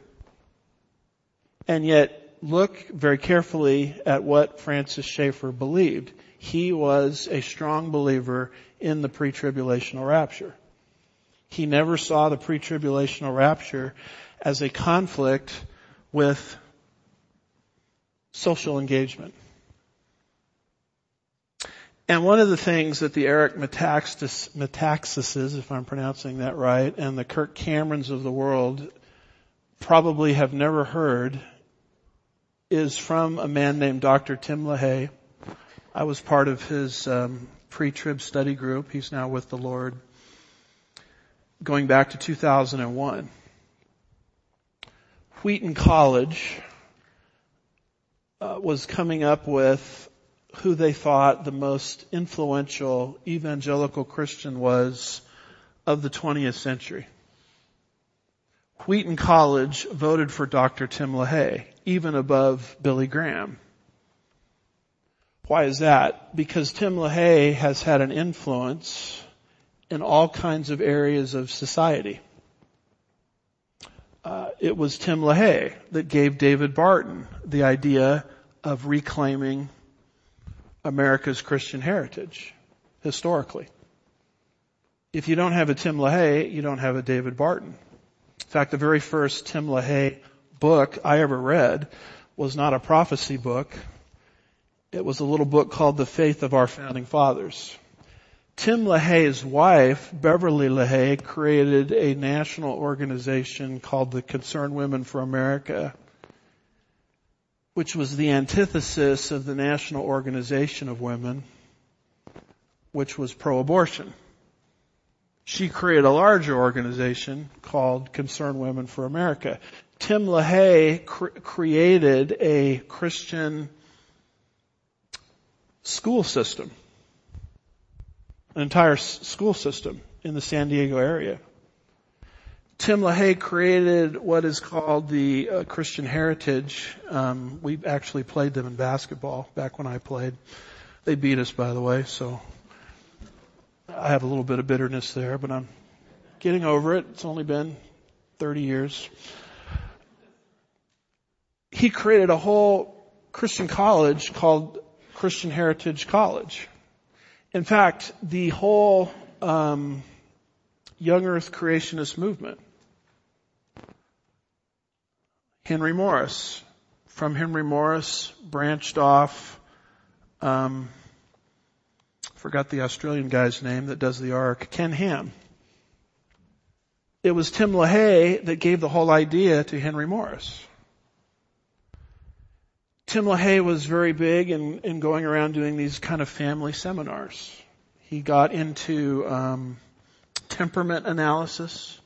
And yet, look very carefully at what Francis Schaeffer believed. He was a strong believer in the pre-tribulational rapture. He never saw the pre-tribulational rapture as a conflict with social engagement. And one of the things that the Eric Metaxas, Metaxases, if I'm pronouncing that right, and the Kirk Camerons of the world probably have never heard is from a man named Dr. Tim LaHaye. I was part of his um, pre-trib study group. He's now with the Lord. Going back to 2001. Wheaton College uh, was coming up with who they thought the most influential evangelical Christian was of the 20th century. Wheaton College voted for Dr. Tim LaHaye, even above Billy Graham. Why is that? Because Tim LaHaye has had an influence in all kinds of areas of society. Uh, it was Tim LaHaye that gave David Barton the idea of reclaiming America's Christian heritage, historically. If you don't have a Tim LaHaye, you don't have a David Barton. In fact, the very first Tim LaHaye book I ever read was not a prophecy book. It was a little book called The Faith of Our Founding Fathers. Tim LaHaye's wife, Beverly LaHaye, created a national organization called the Concerned Women for America which was the antithesis of the National Organization of Women, which was pro-abortion. She created a larger organization called Concerned Women for America. Tim LaHaye cr- created a Christian school system, an entire school system in the San Diego area. Tim LaHaye created what is called the uh, Christian Heritage. Um, we actually played them in basketball back when I played. They beat us, by the way, so I have a little bit of bitterness there, but I'm getting over it. It's only been 30 years. He created a whole Christian college called Christian Heritage College. In fact, the whole um, Young Earth Creationist movement Henry Morris. From Henry Morris, branched off, um, forgot the Australian guy's name that does the ark, Ken Ham. It was Tim LaHaye that gave the whole idea to Henry Morris. Tim LaHaye was very big in, in going around doing these kind of family seminars. He got into um, temperament analysis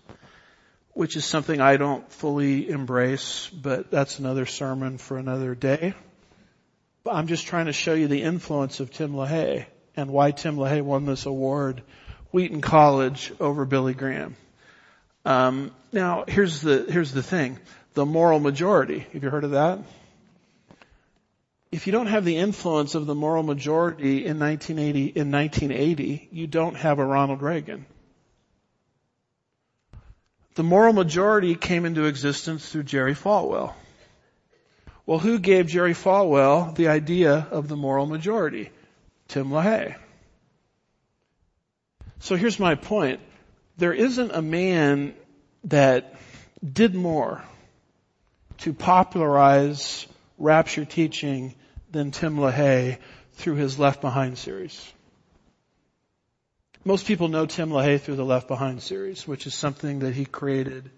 which is something I don't fully embrace, but that's another sermon for another day. But I'm just trying to show you the influence of Tim LaHaye and why Tim LaHaye won this award, Wheaton College over Billy Graham. Um, now, here's the here's the thing: the moral majority. Have you heard of that? If you don't have the influence of the moral majority in 1980, in 1980, you don't have a Ronald Reagan. The moral majority came into existence through Jerry Falwell. Well, who gave Jerry Falwell the idea of the moral majority? Tim LaHaye. So here's my point. There isn't a man that did more to popularize rapture teaching than Tim LaHaye through his Left Behind series. Most people know Tim LaHaye through the Left Behind series, which is something that he created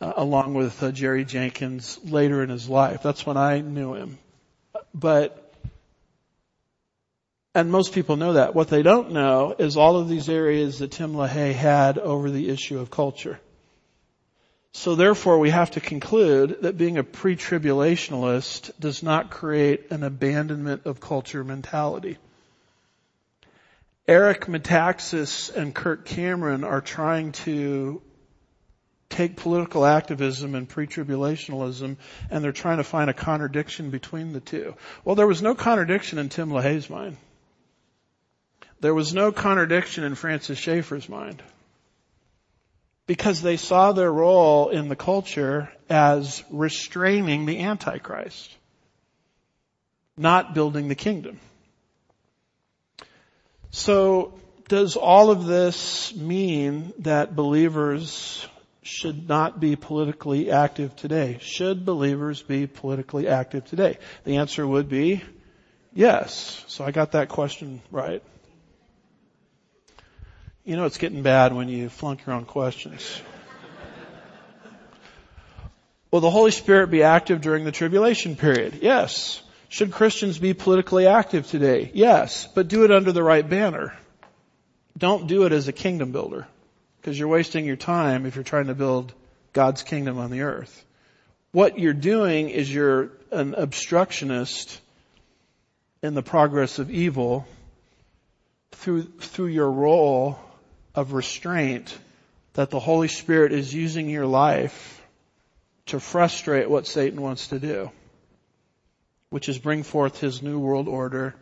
uh, along with uh, Jerry Jenkins later in his life. That's when I knew him. But and most people know that. What they don't know is all of these areas that Tim LaHaye had over the issue of culture. So therefore we have to conclude that being a pre-tribulationalist does not create an abandonment of culture mentality. Eric Metaxas and Kirk Cameron are trying to take political activism and pre-tribulationalism and they're trying to find a contradiction between the two. Well, there was no contradiction in Tim LaHaye's mind. There was no contradiction in Francis Schaeffer's mind because they saw their role in the culture as restraining the Antichrist, not building the kingdom. So does all of this mean that believers should not be politically active today? Should believers be politically active today? The answer would be yes. So I got that question right. You know it's getting bad when you flunk your own questions. Will the Holy Spirit be active during the tribulation period? Yes. Should Christians be politically active today? Yes. But do it under the right banner. Don't do it as a kingdom builder. Because you're wasting your time if you're trying to build God's kingdom on the earth. What you're doing is you're an obstructionist in the progress of evil through, through your role of restraint that the Holy Spirit is using your life to frustrate what Satan wants to do, which is bring forth his new world order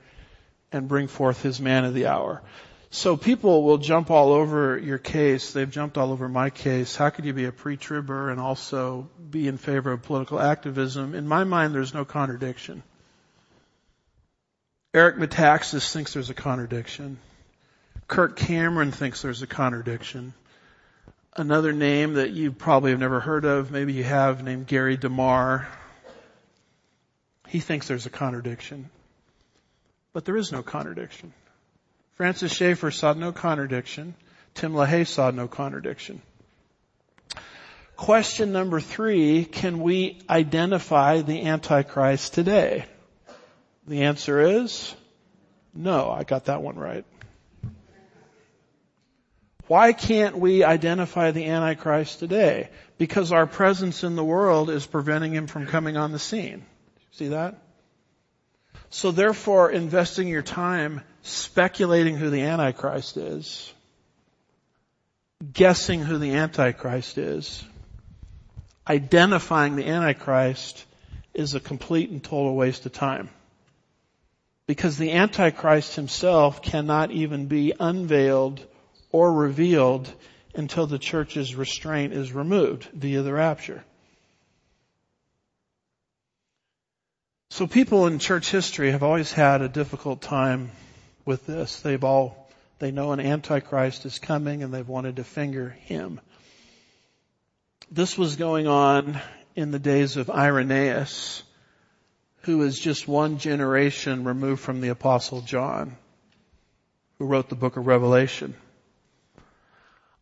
and bring forth his man of the hour. So people will jump all over your case. They've jumped all over my case. How could you be a pre-tribber and also be in favor of political activism? In my mind, there's no contradiction. Eric Metaxas thinks there's a contradiction. Kirk Cameron thinks there's a contradiction. Another name that you probably have never heard of, maybe you have, named Gary DeMar. He thinks there's a contradiction. But there is no contradiction. Francis Schaeffer saw no contradiction. Tim LaHaye saw no contradiction. Question number three, can we identify the Antichrist today? The answer is no. I got that one right. Why can't we identify the Antichrist today? Because our presence in the world is preventing him from coming on the scene. See that? So therefore, investing your time speculating who the Antichrist is, guessing who the Antichrist is, identifying the Antichrist is a complete and total waste of time. Because the Antichrist himself cannot even be unveiled or revealed until the church's restraint is removed via the rapture. So people in church history have always had a difficult time with this. They've all, they know an antichrist is coming and they've wanted to finger him. This was going on in the days of Irenaeus, who is just one generation removed from the apostle John, who wrote the book of Revelation.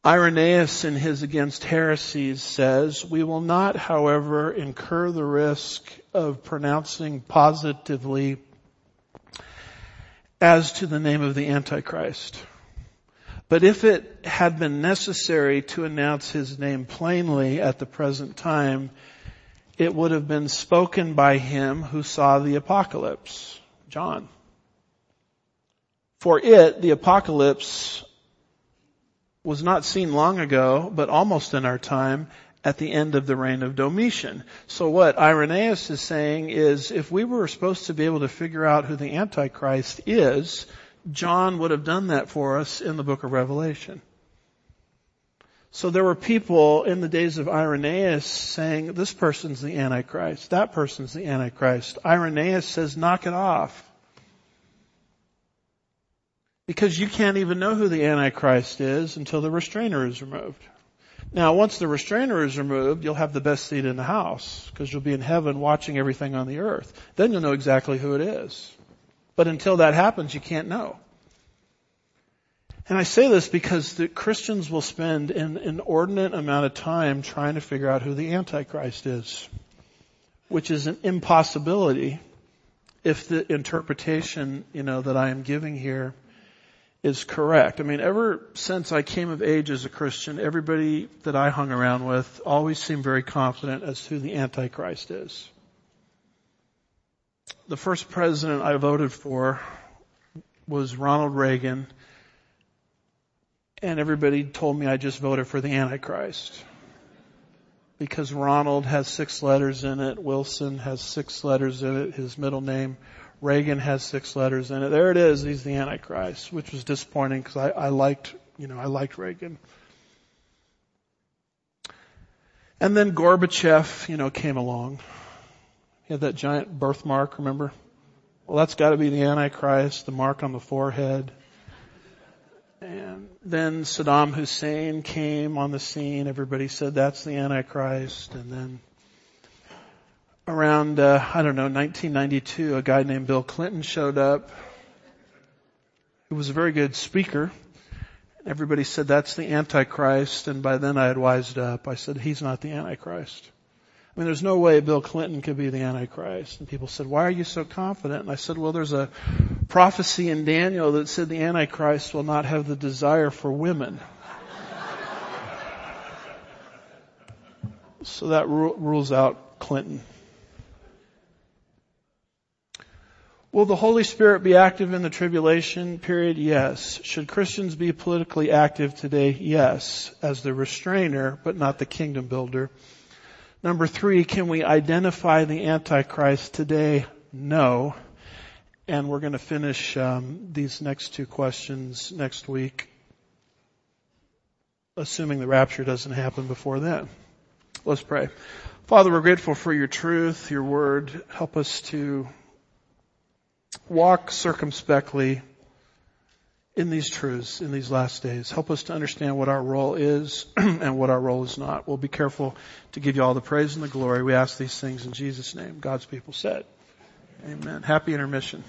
Irenaeus in his Against Heresies says, we will not, however, incur the risk of pronouncing positively as to the name of the Antichrist. But if it had been necessary to announce his name plainly at the present time, it would have been spoken by him who saw the apocalypse, John. For it, the apocalypse, was not seen long ago, but almost in our time, at the end of the reign of Domitian. So what Irenaeus is saying is if we were supposed to be able to figure out who the Antichrist is, John would have done that for us in the book of Revelation. So there were people in the days of Irenaeus saying, this person's the Antichrist, that person's the Antichrist. Irenaeus says, knock it off. Because you can't even know who the Antichrist is until the restrainer is removed. Now, once the restrainer is removed, you'll have the best seat in the house because you'll be in heaven watching everything on the earth. Then you'll know exactly who it is. But until that happens, you can't know. And I say this because the Christians will spend an inordinate amount of time trying to figure out who the Antichrist is, which is an impossibility if the interpretation, you know, that I am giving here is correct. I mean, ever since I came of age as a Christian, everybody that I hung around with always seemed very confident as to who the Antichrist is. The first president I voted for was Ronald Reagan, and everybody told me I just voted for the Antichrist. Because Ronald has six letters in it, Wilson has six letters in it, his middle name Reagan has six letters in it. There it is. He's the Antichrist, which was disappointing because I, I liked, you know, I liked Reagan. And then Gorbachev, you know, came along. He had that giant birthmark, remember? Well, that's got to be the Antichrist, the mark on the forehead. And then Saddam Hussein came on the scene. Everybody said that's the Antichrist. And then around, uh, I don't know, 1992, a guy named Bill Clinton showed up. He was a very good speaker. Everybody said that's the Antichrist, and by then I had wised up. I said, he's not the Antichrist. I mean, there's no way Bill Clinton could be the Antichrist. And people said, why are you so confident? And I said, well, there's a prophecy in Daniel that said the Antichrist will not have the desire for women. so that rules out Clinton. Will the Holy Spirit be active in the tribulation period? Yes. Should Christians be politically active today? Yes. As the restrainer, but not the kingdom builder. Number three, can we identify the Antichrist today? No. And we're going to finish um, these next two questions next week, assuming the rapture doesn't happen before then. Let's pray. Father, we're grateful for your truth, your word. Help us to walk circumspectly in these truths in these last days. Help us to understand what our role is and what our role is not. We'll be careful to give you all the praise and the glory. We ask these things in Jesus' name. God's people said. Amen. Happy intermission.